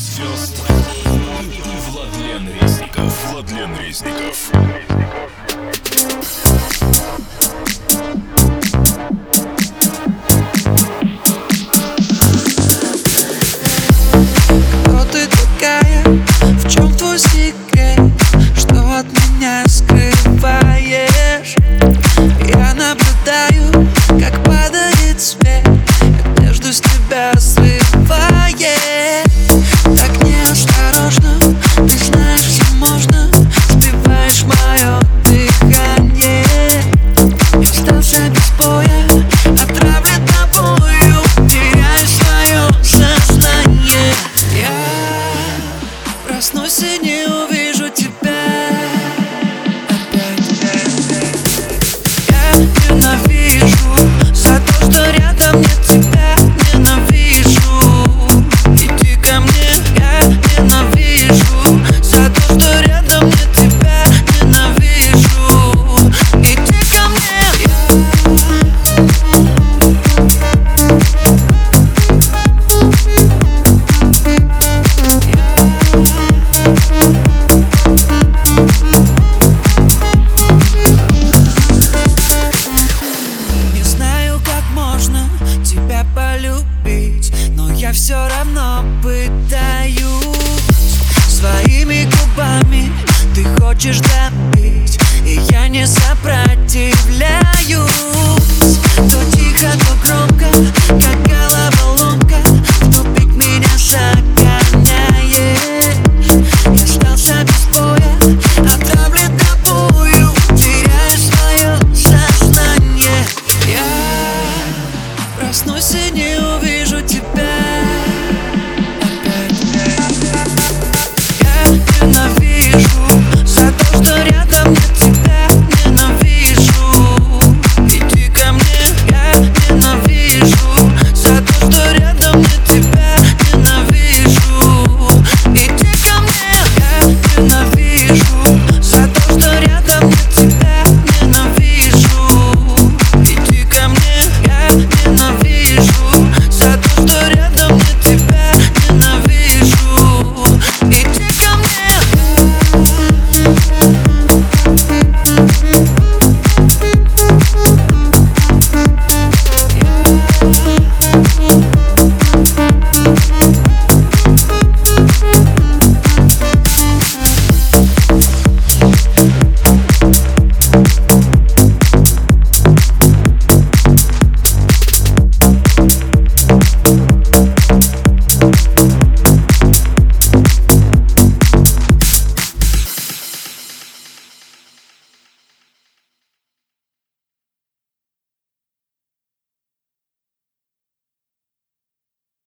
звезд и Владлен Резников. Владлен Резников. missing you но пытаюсь своими губами Ты хочешь добиться